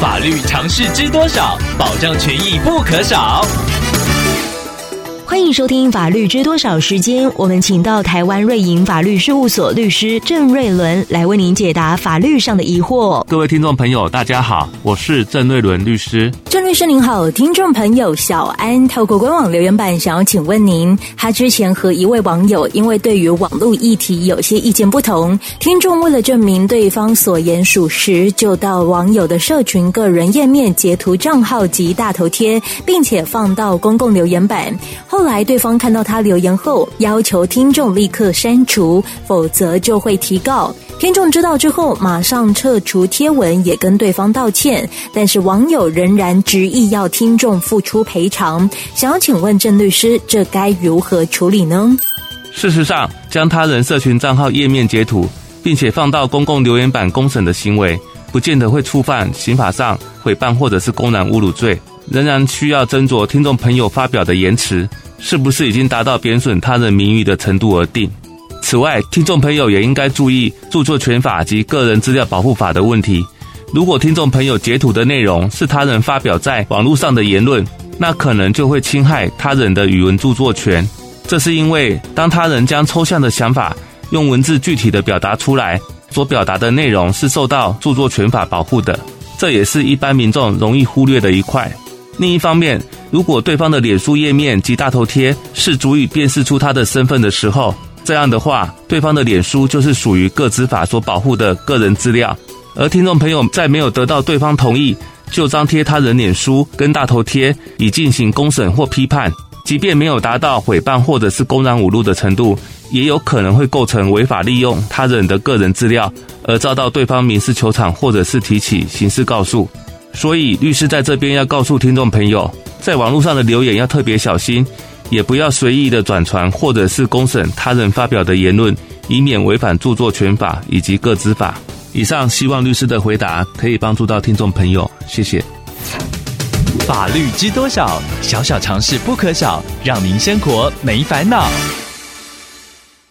法律常识知多少？保障权益不可少。欢迎收听《法律知多少》时间，我们请到台湾瑞银法律事务所律师郑瑞伦来为您解答法律上的疑惑。各位听众朋友，大家好，我是郑瑞伦律师。郑律师您好，听众朋友小安透过官网留言板想要请问您，他之前和一位网友因为对于网络议题有些意见不同，听众为了证明对方所言属实，就到网友的社群个人页面截图账号及大头贴，并且放到公共留言板。后来，对方看到他留言后，要求听众立刻删除，否则就会提告。听众知道之后，马上撤除贴文，也跟对方道歉。但是网友仍然执意要听众付出赔偿。想要请问郑律师，这该如何处理呢？事实上，将他人社群账号页面截图，并且放到公共留言板公审的行为，不见得会触犯刑法上诽谤或者是公然侮辱罪，仍然需要斟酌听众朋友发表的言辞。是不是已经达到贬损他人名誉的程度而定？此外，听众朋友也应该注意著作权法及个人资料保护法的问题。如果听众朋友截图的内容是他人发表在网络上的言论，那可能就会侵害他人的语文著作权。这是因为，当他人将抽象的想法用文字具体的表达出来，所表达的内容是受到著作权法保护的，这也是一般民众容易忽略的一块。另一方面，如果对方的脸书页面及大头贴是足以辨识出他的身份的时候，这样的话，对方的脸书就是属于个资法所保护的个人资料。而听众朋友在没有得到对方同意就张贴他人脸书跟大头贴以进行公审或批判，即便没有达到诽谤或者是公然侮辱的程度，也有可能会构成违法利用他人的个人资料而遭到对方民事求偿或者是提起刑事告诉。所以，律师在这边要告诉听众朋友，在网络上的留言要特别小心，也不要随意的转传或者是公审他人发表的言论，以免违反著作权法以及个资法。以上，希望律师的回答可以帮助到听众朋友，谢谢。法律知多少？小小常识不可少，让您生活没烦恼。